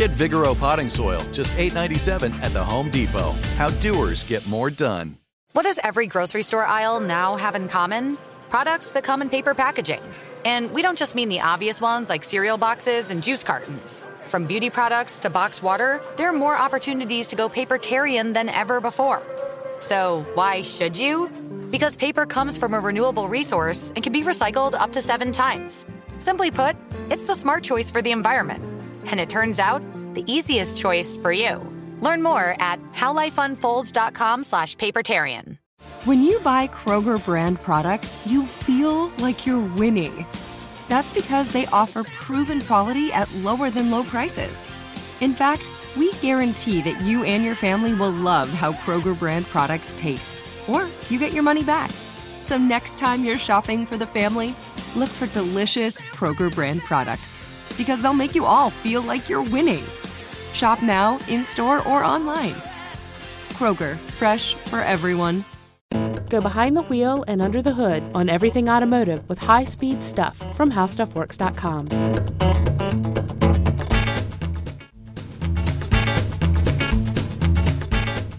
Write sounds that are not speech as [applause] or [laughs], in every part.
Get Vigoro potting soil, just $8.97 at the Home Depot. How doers get more done. What does every grocery store aisle now have in common? Products that come in paper packaging. And we don't just mean the obvious ones like cereal boxes and juice cartons. From beauty products to boxed water, there are more opportunities to go papertarian than ever before. So, why should you? Because paper comes from a renewable resource and can be recycled up to seven times. Simply put, it's the smart choice for the environment. And it turns out, the easiest choice for you. Learn more at howlifeunfolds.com slash papertarian. When you buy Kroger brand products, you feel like you're winning. That's because they offer proven quality at lower than low prices. In fact, we guarantee that you and your family will love how Kroger brand products taste, or you get your money back. So next time you're shopping for the family, look for delicious Kroger brand products because they'll make you all feel like you're winning. Shop now, in store, or online. Kroger, fresh for everyone. Go behind the wheel and under the hood on everything automotive with high speed stuff from HowStuffWorks.com.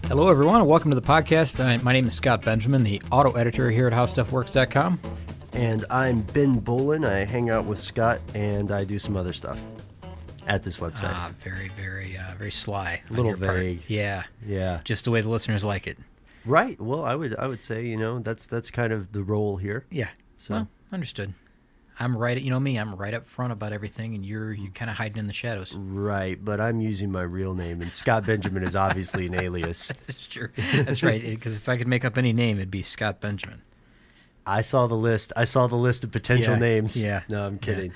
Hello, everyone, and welcome to the podcast. My name is Scott Benjamin, the auto editor here at HowStuffWorks.com. And I'm Ben Bowlin. I hang out with Scott and I do some other stuff at this website. Ah, very, very, uh, very sly. A little your part. vague. Yeah, yeah. just the way the listeners like it. Right. Well, I would I would say, you know, that's that's kind of the role here. Yeah. So Well, understood. I'm right. You know me. I'm right up front about everything, and you're you're kind of hiding in the shadows. right, but I'm using my real name and Scott Benjamin is obviously an alias. [laughs] That's true. That's right. Because if I could make up any name, it'd be Scott Benjamin. I saw the list. I saw the list of potential Yeah, names. yeah, No, I'm yeah. kidding.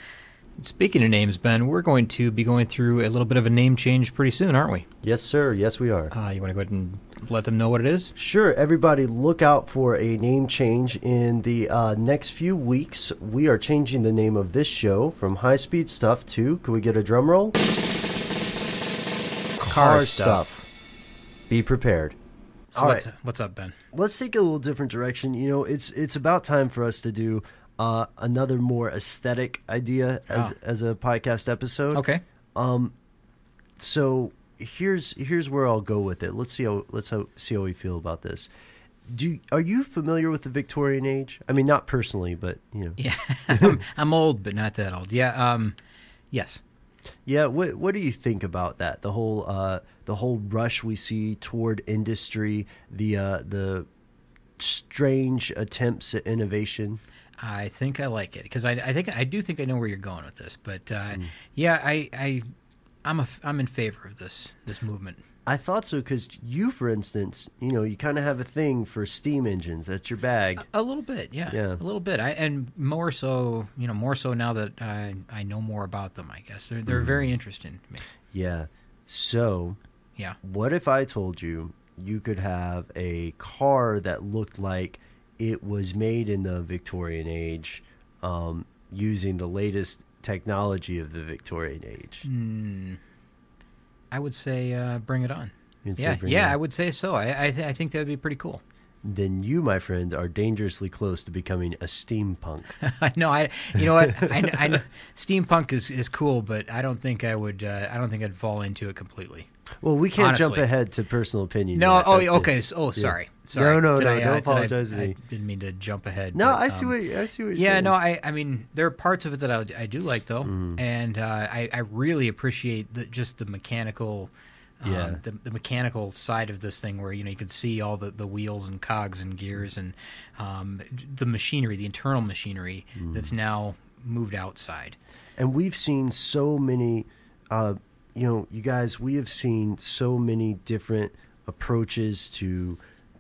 Speaking of names, Ben, we're going to be going through a little bit of a name change pretty soon, aren't we? Yes, sir. Yes, we are. Uh, you want to go ahead and let them know what it is? Sure, everybody, look out for a name change in the uh, next few weeks. We are changing the name of this show from High Speed Stuff to, can we get a drum roll? Car, stuff. Be prepared. So All what's, right. what's up, Ben? Let's take a little different direction. You know, it's it's about time for us to do uh, another more aesthetic idea as Oh. as a podcast episode. Okay. Um, so here's here's where I'll go with it. Let's see how let's how, see how we feel about this. Do are you familiar with the Victorian age? I mean, not personally, but you know, Yeah, I'm, [laughs] [laughs] I'm old, but not that old. Yeah. Um. Yes. Yeah. What what do you think about that? The whole uh, the whole rush we see toward industry, the uh, the strange attempts at innovation. I think I like it because I, I think I do think I know where you're going with this, but uh, yeah, I, I I'm a I'm in favor of this this movement. I thought so because you, for instance, you know, you kind of have a thing for steam engines. That's your bag. A little bit, yeah, Yeah. a little bit. I and more so, you know, more so now that I I know more about them. I guess they're they're very interesting to me. Yeah. So Yeah. What if I told you you could have a car that looked like it was made in the Victorian age um, using the latest technology of the Victorian age? Mm. I would say uh, bring it on. You'd Yeah, yeah. I would say so. I I, th- I think that would be pretty cool. Then you, my friend, are dangerously close to becoming a steampunk. [laughs] no, I. You know what? I, kn- I steampunk is, is cool, but I don't think I would. Uh, I don't think I'd fall into it completely. Well, we can't jump ahead to personal opinion. No. yet. Oh, That's okay. So, oh, Yeah. Sorry. No, no, Did no, I, uh, don't I- apologize to I, didn't mean to jump ahead. No, but, I see um, what I see what you're Yeah, saying. no, I, I mean, there are parts of it that I, I do like though, Mm. and uh, I, I really appreciate the, just the mechanical, um, Yeah. the, the mechanical side of this thing, where you know you can see all the, the wheels and cogs and gears and um, the machinery, the internal machinery Mm. that's now moved outside. and we've seen so many uh, you know you guys we have seen so many different approaches to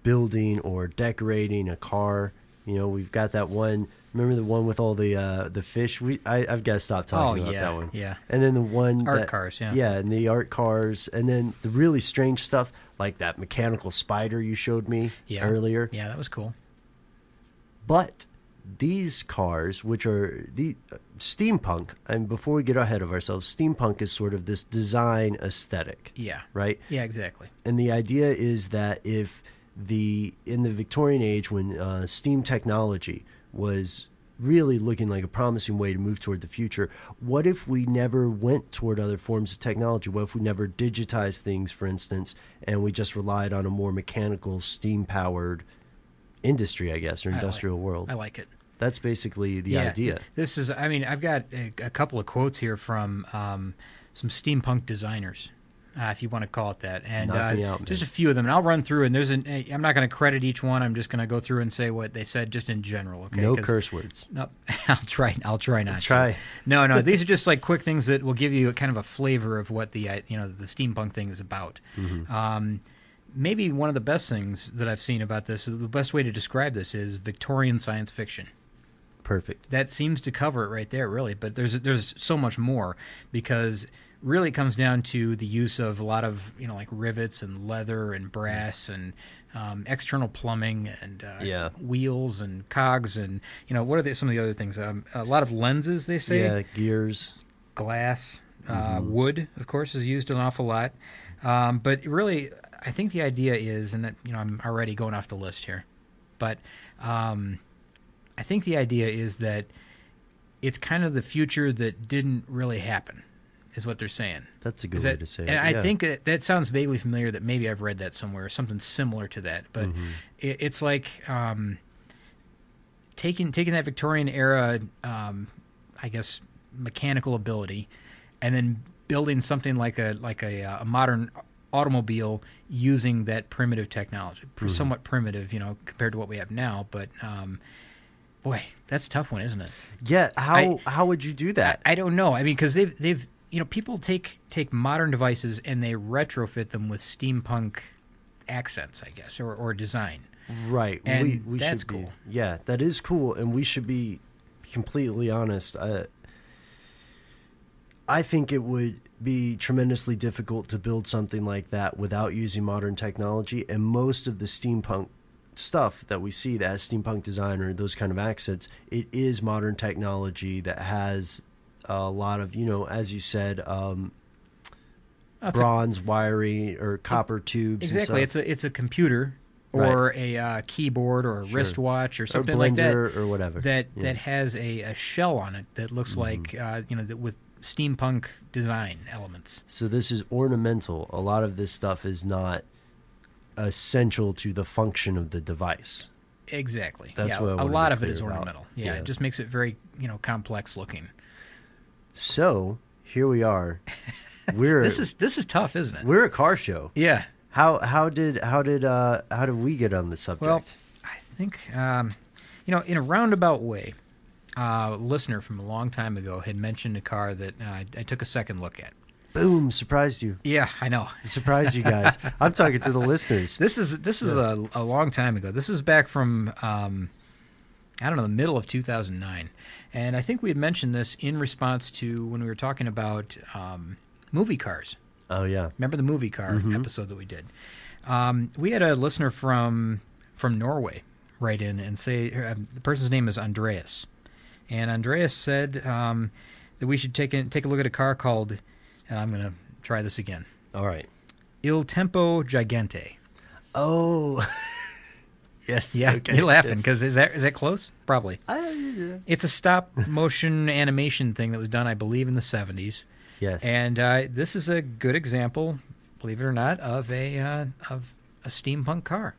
building or decorating a car you know we've got that one Remember the one with all the uh, the fish? We I, I've got to stop talking Oh, about yeah, that one. yeah. And then the one Art that- cars, yeah. yeah, and the art cars, and then the really strange stuff like that mechanical spider you showed me Yeah. earlier. Yeah, that was cool. But these cars, which are the uh, steampunk, and before we get ahead of ourselves, steampunk is sort of this design aesthetic, Yeah. right? Yeah, exactly. And the idea is that if the in the Victorian age, when uh, steam technology was really looking like a promising way to move toward the future, what if we never went toward other forms of technology? What if we never digitized things, for instance, and we just relied on a more mechanical, steam powered industry, I guess, or I like- industrial world? I like it. That's basically the yeah, idea. This is, I mean, I've got a, a couple of quotes here from um, some steampunk designers, uh, if you want to call it that, and uh, out, just a few of them. And I'll run through, and there's an. I'm not going to credit each one. I'm just going to go through and say what they said, just in general. Okay, no curse words. No, [laughs] I'll try. I'll try not. to. Try. No, no. These are just like quick things that will give you a kind of a flavor of what the uh, you know the steampunk thing is about. Mm-hmm. Um, maybe one of the best things that I've seen about this, the best way to describe this is Victorian science fiction Perfect. that seems to cover it right there, really. But there's there's so much more because really comes down to the use of a lot of you know like rivets and leather and brass and um, external plumbing and uh, Yeah. wheels and cogs and you know what are they, some of the other things? Um, a lot of lenses they say Yeah, gears. glass, uh, wood, of course, is used an awful lot. Um, but really, I think the idea is, and that, you know, I'm already going off the list here, but um, I think the idea is that it's kind of the future that didn't really happen, is what they're saying. That's a good Is way to say it. and I yeah. think that, that sounds vaguely familiar. That maybe I've read that somewhere, something similar to that. But Mm-hmm. it, it's like um, taking taking that Victorian era, um, I guess, mechanical ability, and then building something like a like a, uh, a modern automobile using that primitive technology, Mm-hmm. somewhat primitive, you know, compared to what we have now. But um, boy, that's a tough one, isn't it? Yeah, how I- how would you do that? I don't know. I mean, because they've they've you know people take take modern devices and they retrofit them with steampunk accents, I guess, or or design. right. and we we that's should be. cool. Yeah, that is cool and we should be completely honest. I I think it would be tremendously difficult to build something like that without using modern technology and most of the steampunk stuff that we see that has steampunk design or those kind of accents, it is modern technology that has a lot of, you know, as you said, um, That's a- bronze wiring or copper tubes. and exactly. stuff. It's a it's a computer Right. or a uh, keyboard or a Sure. wristwatch or or something like that. blender or whatever. That Yeah. that has a, a shell on it that looks Mm-hmm. like uh, you know that with steampunk design elements. So this is ornamental. A lot of this stuff is not essential to the function of the device. Exactly. That's yeah, what I a lot of it is about. ornamental. Yeah, Yeah. it just makes it very you know complex looking. So here we are. [laughs] We're This is this is tough, isn't it? we're a car show. Yeah. How how did how did uh how did we get on the subject? Well, I think, um, you know, in a roundabout way, uh, a listener from a long time ago had mentioned a car that uh, I, I took a second look at. Boom! Surprised you. Yeah, I know. Surprised you guys. [laughs] I'm talking to the listeners. This is this is a, a long time ago. This is back from um, I don't know the middle of 2009, and I think we had mentioned this in response to when we were talking about um, movie cars. Oh yeah. Remember the movie car episode that we did? Um, we had a listener from from Norway write in and say uh, the person's name is Andreas, and Andreas said um, that we should take a, take a look at a car called. And I'm going to try this again. All right. Il Tempo Gigante. Oh. [laughs] yes. Yeah, okay, you're laughing yes. because is that is that close? Probably. I- yeah. It's a stop motion animation thing that was done, I believe, in the 70s. Yes. And uh, this is a good example, believe it or not, of a uh, of a steampunk car.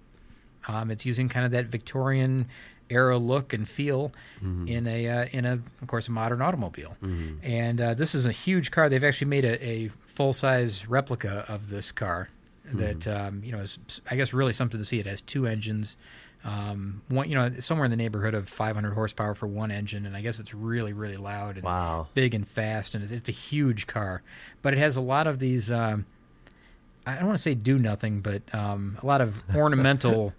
Um, it's using kind of that Victorian era look and feel in a uh, in a of course a modern automobile. And uh, this is a huge car. They've actually made a, a full size replica of this car that um, you know is I guess really something to see. It has two engines. Um, one, you know, somewhere in the neighborhood of 500 horsepower for one engine, and I guess it's really, really loud and Wow. big and fast, and it's, it's a huge car. But it has a lot of these. Um, I don't want to say do nothing, but um, a lot of [laughs] ornamental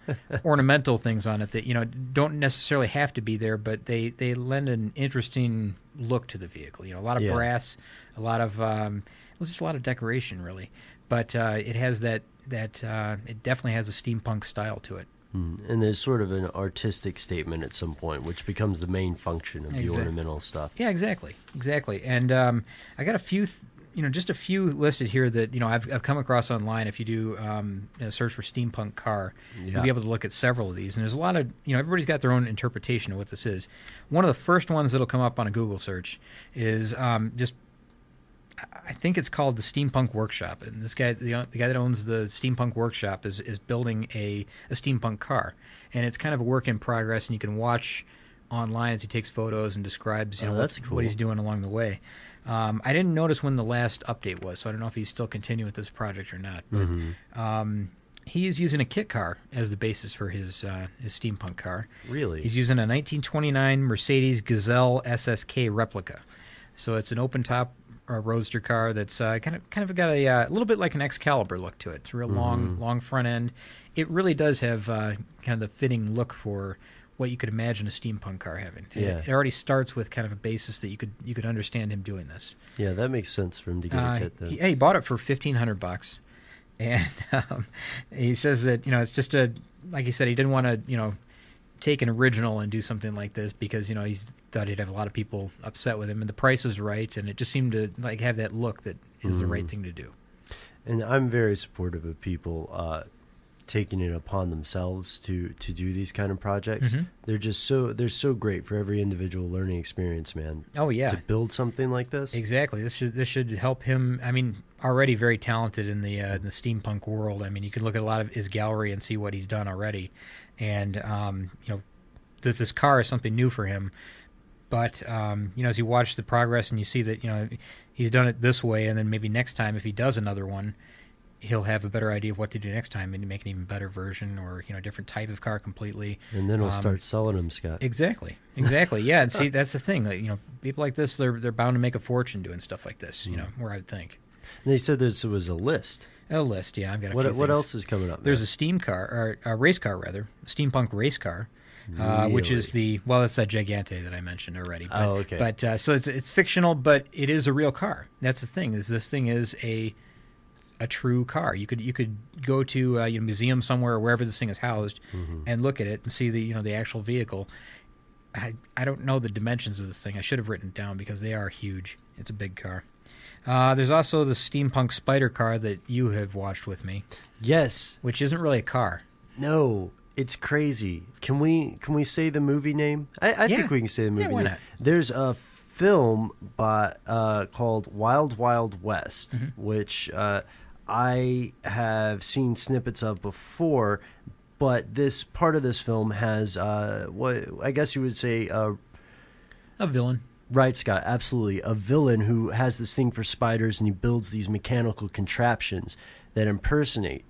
ornamental things on it that you know don't necessarily have to be there, but they they lend an interesting look to the vehicle. You know, a lot of Yeah. brass, a lot of um, it's just a lot of decoration, really. But uh, it has that that uh, it definitely has a steampunk style to it. Mm. And there's sort of an artistic statement at some point, which becomes the main function of the ornamental stuff. Yeah, exactly, exactly. And um, I got a few, th- you know, just a few listed here that you know I've, I've come across online. If you do um, you know, search for steampunk car, you'll be able to look at several of these. And there's a lot of you know everybody's got their own interpretation of what this is. One of the first ones that'll come up on a Google search is um, just. I think it's called the Steampunk Workshop, and this guy, the, the guy that owns the Steampunk Workshop, is is building a, a steampunk car, and it's kind of a work in progress, and you can watch online as he takes photos and describes you Oh, know what, what he's doing along the way. Um, I didn't notice when the last update was, so I don't know if he's still continuing with this project or not. But Mm-hmm. um, he's using a kit car as the basis for his uh, his steampunk car. Really? He's using a 1929 Mercedes Gazelle SSK replica. So it's an open top uh, roadster car that's uh, kind of kind of got a uh, little bit like an Excalibur look to it. It's a real long Mm-hmm. long front end. It really does have uh, kind of the fitting look for what you could imagine a steampunk car having. It- Yeah. It, already starts with kind of a basis that you could you could understand him doing this. Yeah, that makes sense for him to get Uh, a kit then. he, yeah, he bought it for fifteen hundred bucks, [laughs] and um, he says that you know it's just a like he said he didn't want to you know take an original and do something like this because you know he thought he'd have a lot of people upset with him, and the price was right, and it just seemed to like have that look that is the right Mm-hmm. thing to do. and I'm very supportive of people uh, taking it upon themselves to to do these kind of projects. Mhm. They're just so they're so great for every individual learning experience, man. Oh yeah, To build something like this, Exactly. This should this should help him. I mean, already very talented in the uh, in the steampunk world. I mean, you can look at a lot of his gallery and see what he's done already, and um, you know, this this car is something new for him. But um, you know, as you watch the progress and you see that you know he's done it this way, and then maybe next time if he does another one, he'll have a better idea of what to do next time and make an even better version or you know, a different type of car completely. and then we'll Um, start selling them, Scott. Exactly. Exactly. Yeah. And [laughs] see, that's the thing. Like, you know, people like this, they're they're bound to make a fortune doing stuff like this. You know, where I would think And they said this was a list. A list. Yeah, I've got a What what else is coming up? There's a steam car or a race car rather, a steampunk race car. Uh, which is the well, that's that Gigante that I mentioned already. But, Oh, okay. But uh, so it's it's fictional, but it is a real car. That's the thing. Is this thing is a a true car. You could you could go to uh, a museum somewhere or wherever this thing is housed Mm-hmm. and look at it and see the you know the actual vehicle. I I don't know the dimensions of this thing. I should have written it down because they are huge. It's a big car. Uh, there's also the steampunk spider car that you have watched with me, yes. which isn't really a car. No, it's crazy. Can we can we say the movie name? I, I Yeah. think we can say the movie Yeah, name. not? There's a film by uh, called Wild Wild West, Mm-hmm. which uh, I have seen snippets of before. But this part of this film has uh, what I guess you would say uh, A villain. Right, Scott, absolutely. A villain who has this thing for spiders and he builds these mechanical contraptions that impersonate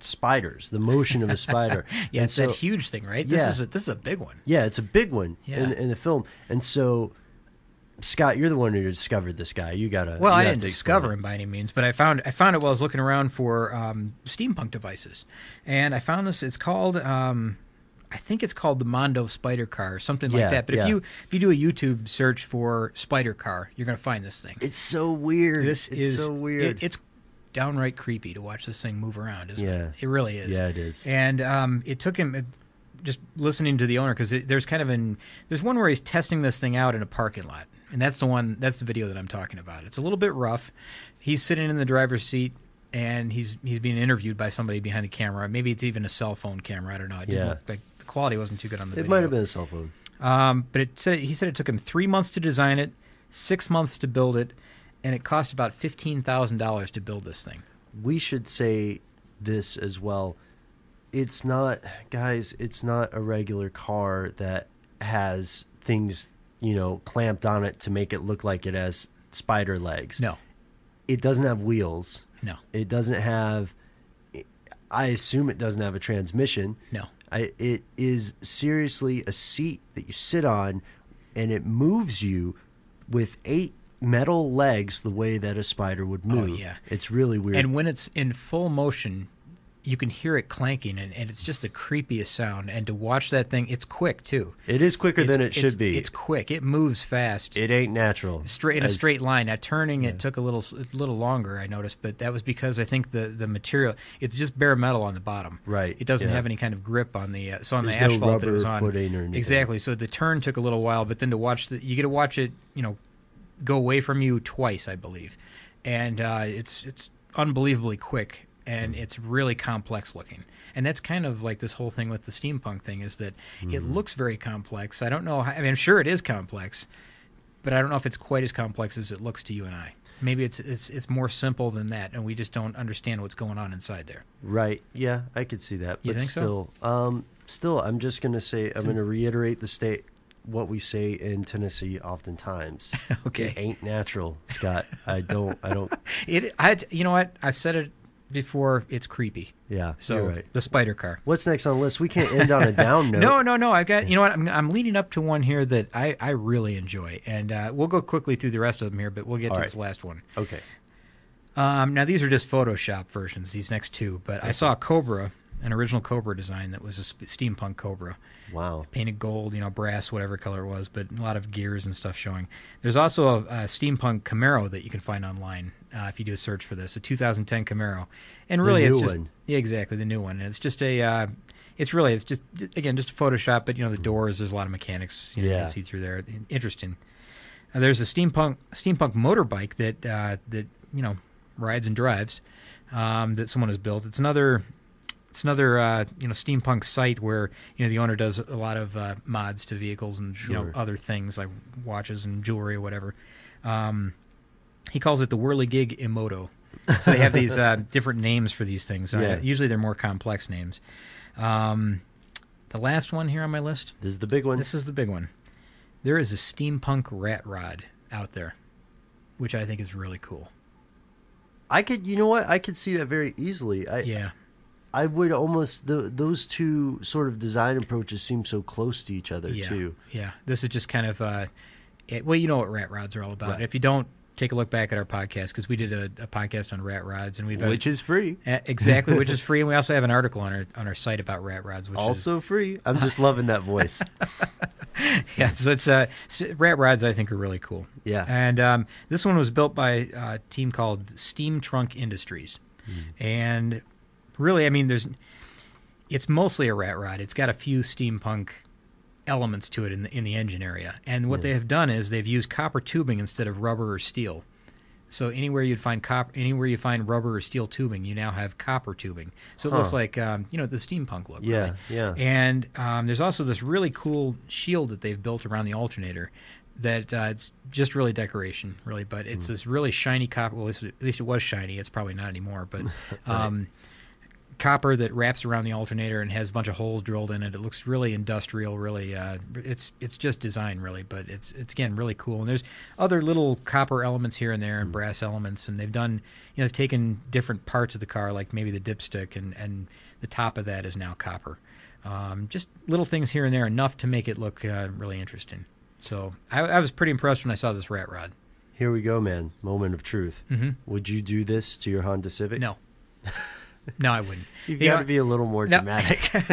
spiders, the motion of a spider. [laughs] Yeah, And it's so- that huge thing, right? This Yeah. is a, this is a big one. Yeah, it's a big one in, in the film. And so, Scott, you're the one who discovered this guy. You gotta. Well, you I didn't discover him by any means, but I found I found it while I was looking around for um, steampunk devices, and I found this. It's called. Um, I think it's called the Mondo Spider Car or something Yeah, like that. But yeah. if you if you do a YouTube search for Spider Car, you're going to find this thing. It's so weird. this it's is so weird. it- it's downright creepy to watch this thing move around, isn't Yeah. it? It really is. Yeah, it is. And um, it took him. It, just listening to the owner because there's kind of an there's one where he's testing this thing out in a parking lot and that's the one that's the video that i'm talking about. It's a little bit rough. He's sitting in the driver's seat and he's he's being interviewed by somebody behind the camera. Maybe it's even a cell phone camera. I don't know. It Yeah. look like the quality wasn't too good on the it video. might have been a cell phone. um, but it said he said it took him three months to design it six months to build it and it cost about $15000 to build this thing. We should say this as well. It's not, guys, it's not a regular car that has things, you know, clamped on it to make it look like it has spider legs. no It doesn't have wheels. no It doesn't have, I assume it doesn't have a transmission. no I, it is seriously a seat that you sit on and it moves you with eight metal legs the way that a spider would oh, move. Oh, yeah. It's really weird. And when it's in full motion, you can hear it clanking, and, and it's just the creepiest sound. And to watch that thing, it's quick too. it is quicker It's- than it should be. It's quick. It moves fast. it ain't natural. straight in a straight line. Now turning it took a little a little longer. I noticed, but that was because I think the the material it's just bare metal on the bottom. Right, It doesn't yeah. have any kind of grip on the uh, so on There's the no asphalt that it was on. footing or anything. Exactly. So the turn took a little while, but then to watch the you get to watch it, you know, go away from you twice, I believe, and uh, it's it's unbelievably quick and it's really complex looking. And that's kind of like this whole thing with the steampunk thing is that it Mm-hmm. looks very complex. I don't know. How, I mean, I'm sure it is complex, but I don't know if it's quite as complex as it looks to you and I. Maybe it's it's it's more simple than that, and we just don't understand what's going on inside there. Right. Yeah, I could see that. You But think so? still, um, still, I'm just gonna say I'm gonna reiterate the state what we say in Tennessee oftentimes. [laughs] Okay. It ain't natural, Scott. I don't. I don't. [laughs] It, I, you know what? I've said it before. It's creepy. Yeah. So right. the spider car. What's next on the list? We can't end on a down [laughs] note. No, no, no. I got. You know what? I'm, I'm leading up to one here that I, I really enjoy, and uh, we'll go quickly through the rest of them here, but we'll get All to right. this last one. Okay. Um, now these are just Photoshop versions. These next two, but I saw a Cobra, an original Cobra design that was a sp- steampunk Cobra. Wow. painted gold, you know, brass, whatever color it was, but a lot of gears and stuff showing. There's also a, a steampunk Camaro that you can find online uh, if you do a search for this, a 2010 Camaro, and really it's just one. yeah, exactly the new one. And it's just a, uh, it's really it's just again just a Photoshop, but you know the doors, there's a lot of mechanics you, know, you can see through there. Interesting. Uh, there's a steampunk steampunk motorbike that uh, that you know rides and drives um, that someone has built. It's another it's another uh, you know steampunk site where you know the owner does a lot of uh, mods to vehicles and you know other things like watches and jewelry or whatever. Um, he calls it the Whirligig Emoto. So they have these uh, [laughs] different names for these things. Uh, Yeah. usually they're more complex names. Um, the last one here on my list. This is the big one. This is the big one. There is a steampunk rat rod out there, which I think is really cool. I could. You know what? I could see that very easily. I. Yeah. I would almost. The, those two sort of design approaches seem so close to each other yeah, too. Yeah, this is just kind of uh, it, well, you know what rat rods are all about. Right. If you don't, take a look back at our podcast because we did a, a podcast on rat rods, and we've Which is free. uh, exactly which is [laughs] free, and we also have an article on our on our site about rat rods, which is Also free. I'm just loving that voice. [laughs] yeah. So it's uh, rat rods. I think are really cool. Yeah. and um, this one was built by a team called Steam Trunk Industries, Hmm. and really, I mean, there's it's mostly a rat rod. It's got a few steampunk elements to it in the, in the engine area, and what they have done is they've used copper tubing instead of rubber or steel. So anywhere you'd find copper, anywhere you find rubber or steel tubing, you now have copper tubing. So it looks like um, you know the steampunk look. Yeah, really. yeah. And um, there's also this really cool shield that they've built around the alternator. That uh, it's just really decoration, really, but it's Hmm. this really shiny copper. Well, at least, at least it was shiny. It's probably not anymore, but [laughs] um, copper that wraps around the alternator and has a bunch of holes drilled in it. It looks really industrial. Really, uh, it's it's just design, really, but it's it's again really cool. And there's other little copper elements here and there and brass elements, and they've done you know they've taken different parts of the car, like maybe the dipstick, and and the top of that is now copper. Um, just little things here and there, enough to make it look uh, really interesting. So I, I was pretty impressed when I saw this rat rod. Here we go, man. Moment of truth. Would you do this to your Honda Civic? No, [laughs] [laughs] no, I wouldn't. You've You got know, to be a little more No. dramatic. [laughs]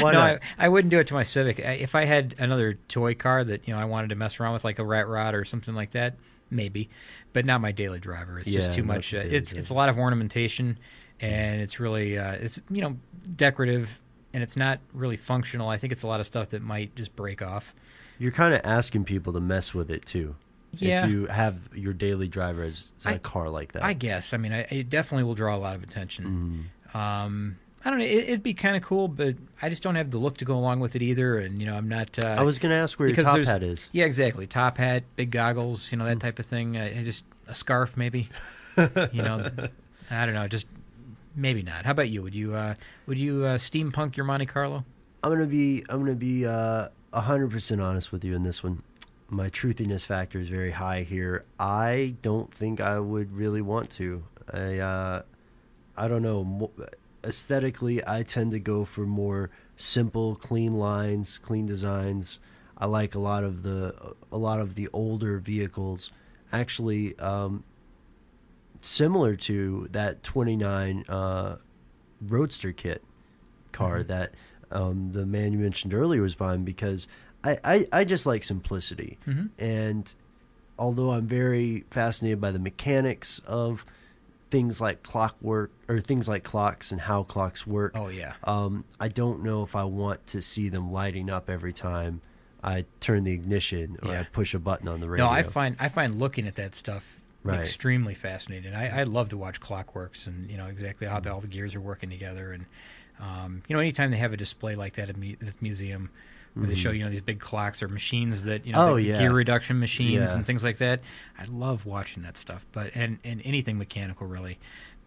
Why no, not? I, I wouldn't do it to my Civic. If I had another toy car that you know I wanted to mess around with, like a rat rod or something like that, maybe, but not my daily driver. It's just too much. Uh, it's it's a lot of ornamentation, and it's really uh, it's you know decorative, and it's not really functional. I think it's a lot of stuff that might just break off. You're kind of asking people to mess with it too. Yeah. If you have your daily driver as, as a I- car like that. I guess. I mean, I, it definitely will draw a lot of attention. Um, I don't know. It, it'd be kind of cool, but I just don't have the look to go along with it either. And you know, I'm not. Uh, I was going to ask where your top hat is. Yeah, exactly. Top hat, big goggles, you know Mm. that type of thing. Uh, just a scarf, maybe. [laughs] you know, I don't know. Just maybe not. How about you? Would you uh, would you uh, steampunk your Monte Carlo? I'm gonna be I'm gonna be uh, hundred percent honest with you in this one. My truthiness factor is very high here. I don't think I would really want to. I uh, I don't know. Aesthetically, I tend to go for more simple, clean lines, clean designs. I like a lot of the a lot of the older vehicles actually um, similar to that 29 uh, Roadster kit car Mm-hmm. that um, the man you mentioned earlier was buying because I, I, I just like simplicity. Mm-hmm. And although I'm very fascinated by the mechanics of things like clockwork or things like clocks and how clocks work, Oh yeah. um, I don't know if I want to see them lighting up every time I turn the ignition or I push a button on the radio. No, I find I find looking at that stuff Right. extremely fascinating. I, I love to watch clockworks and you know exactly how the, all the gears are working together. And um, you know, anytime they have a display like that at the museum, where they show you know these big clocks or machines that you know Mm-hmm. Oh, yeah. gear reduction machines Yeah. and things like that, I love watching that stuff. But and and anything mechanical really.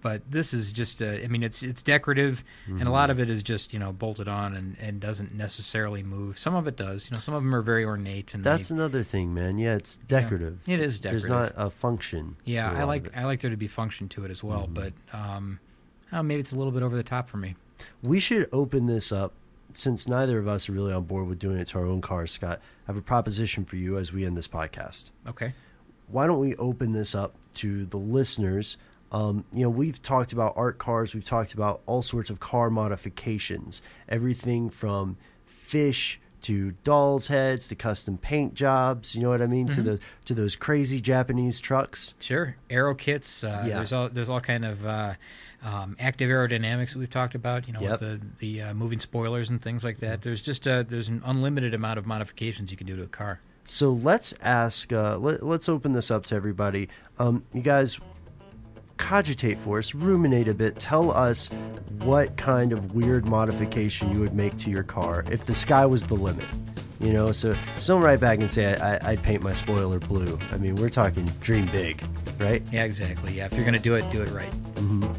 But this is just, uh, I mean, it's it's decorative, and a lot Mm-hmm. of it is just you know bolted on and, and doesn't necessarily move. Some of it does. You know, some of them are very ornate and That's they, another thing, man. Yeah, it's decorative. it is decorative. There's not a function. Yeah, to a I like. I like there to be function to it as well, but um, I maybe it's a little bit over the top for me. We should open this up since neither of us are really on board with doing it to our own cars, Scott. I have a proposition for you as we end this podcast. Okay. Why don't we open this up to the listeners? Um, you know, we've talked about art cars, we've talked about all sorts of car modifications, everything from fish to dolls' heads to custom paint jobs. You know what I mean? To the to those crazy Japanese trucks. Sure. Aero kits. Uh, Yeah. There's all there's all kind of uh, um, active aerodynamics that we've talked about. You know, Yep. with the the uh, moving spoilers and things like that. There's just uh there's an unlimited amount of modifications you can do to a car. So let's ask. Uh, let, let's open this up to everybody. Um, you guys, cogitate for us, ruminate a bit. Tell us what kind of weird modification you would make to your car if the sky was the limit. You know, so, someone don't write back and say I, I, I'd paint my spoiler blue. I mean, we're talking dream big, right? Yeah, exactly. Yeah, if you're gonna do it, do it right.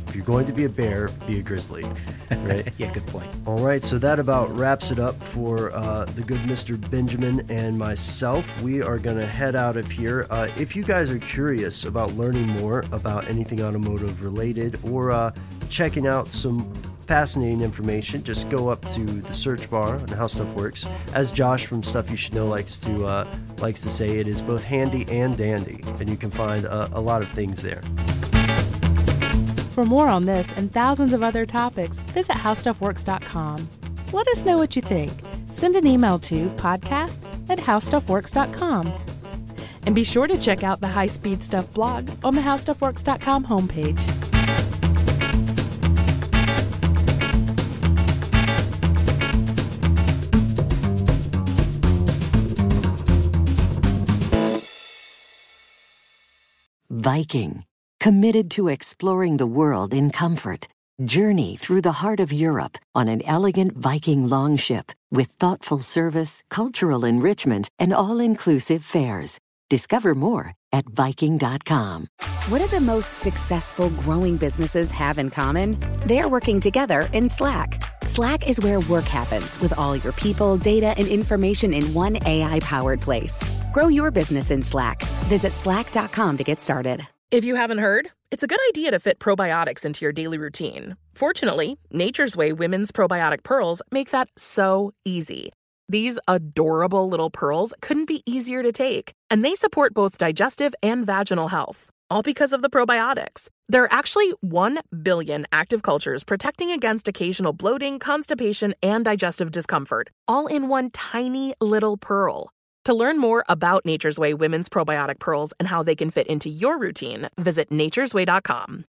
If you're going to be a bear, be a grizzly, right? [laughs] Yeah, good point. All right, so that about wraps it up for uh, the good Mr. Benjamin and myself. We are going to head out of here. Uh, if you guys are curious about learning more about anything automotive related or uh, checking out some fascinating information, just go up to the search bar on How Stuff Works. As Josh from Stuff You Should Know likes to uh, likes to say, it is both handy and dandy, and you can find uh, a lot of things there. For more on this and thousands of other topics, visit howstuffworks.com. Let us know what you think. Send an email to podcast at howstuffworks.com. And be sure to check out the High Speed Stuff blog on the howstuffworks.com homepage. Viking, committed to exploring the world in comfort. Journey through the heart of Europe on an elegant Viking longship with thoughtful service, cultural enrichment, and all inclusive fares. Discover more at Viking.com. What do the most successful growing businesses have in common? They're working together in Slack. Slack is where work happens with all your people, data, and information in one AI powered place. Grow your business in Slack. Visit slack.com to get started. If you haven't heard, it's a good idea to fit probiotics into your daily routine. Fortunately, Nature's Way women's probiotic pearls make that so easy. These adorable little pearls couldn't be easier to take, and they support both digestive and vaginal health. All because of the probiotics. There are actually 1 billion active cultures protecting against occasional bloating, constipation, and digestive discomfort, all in one tiny little pearl. To learn more about Nature's Way women's probiotic pearls and how they can fit into your routine, visit nature'sway.com.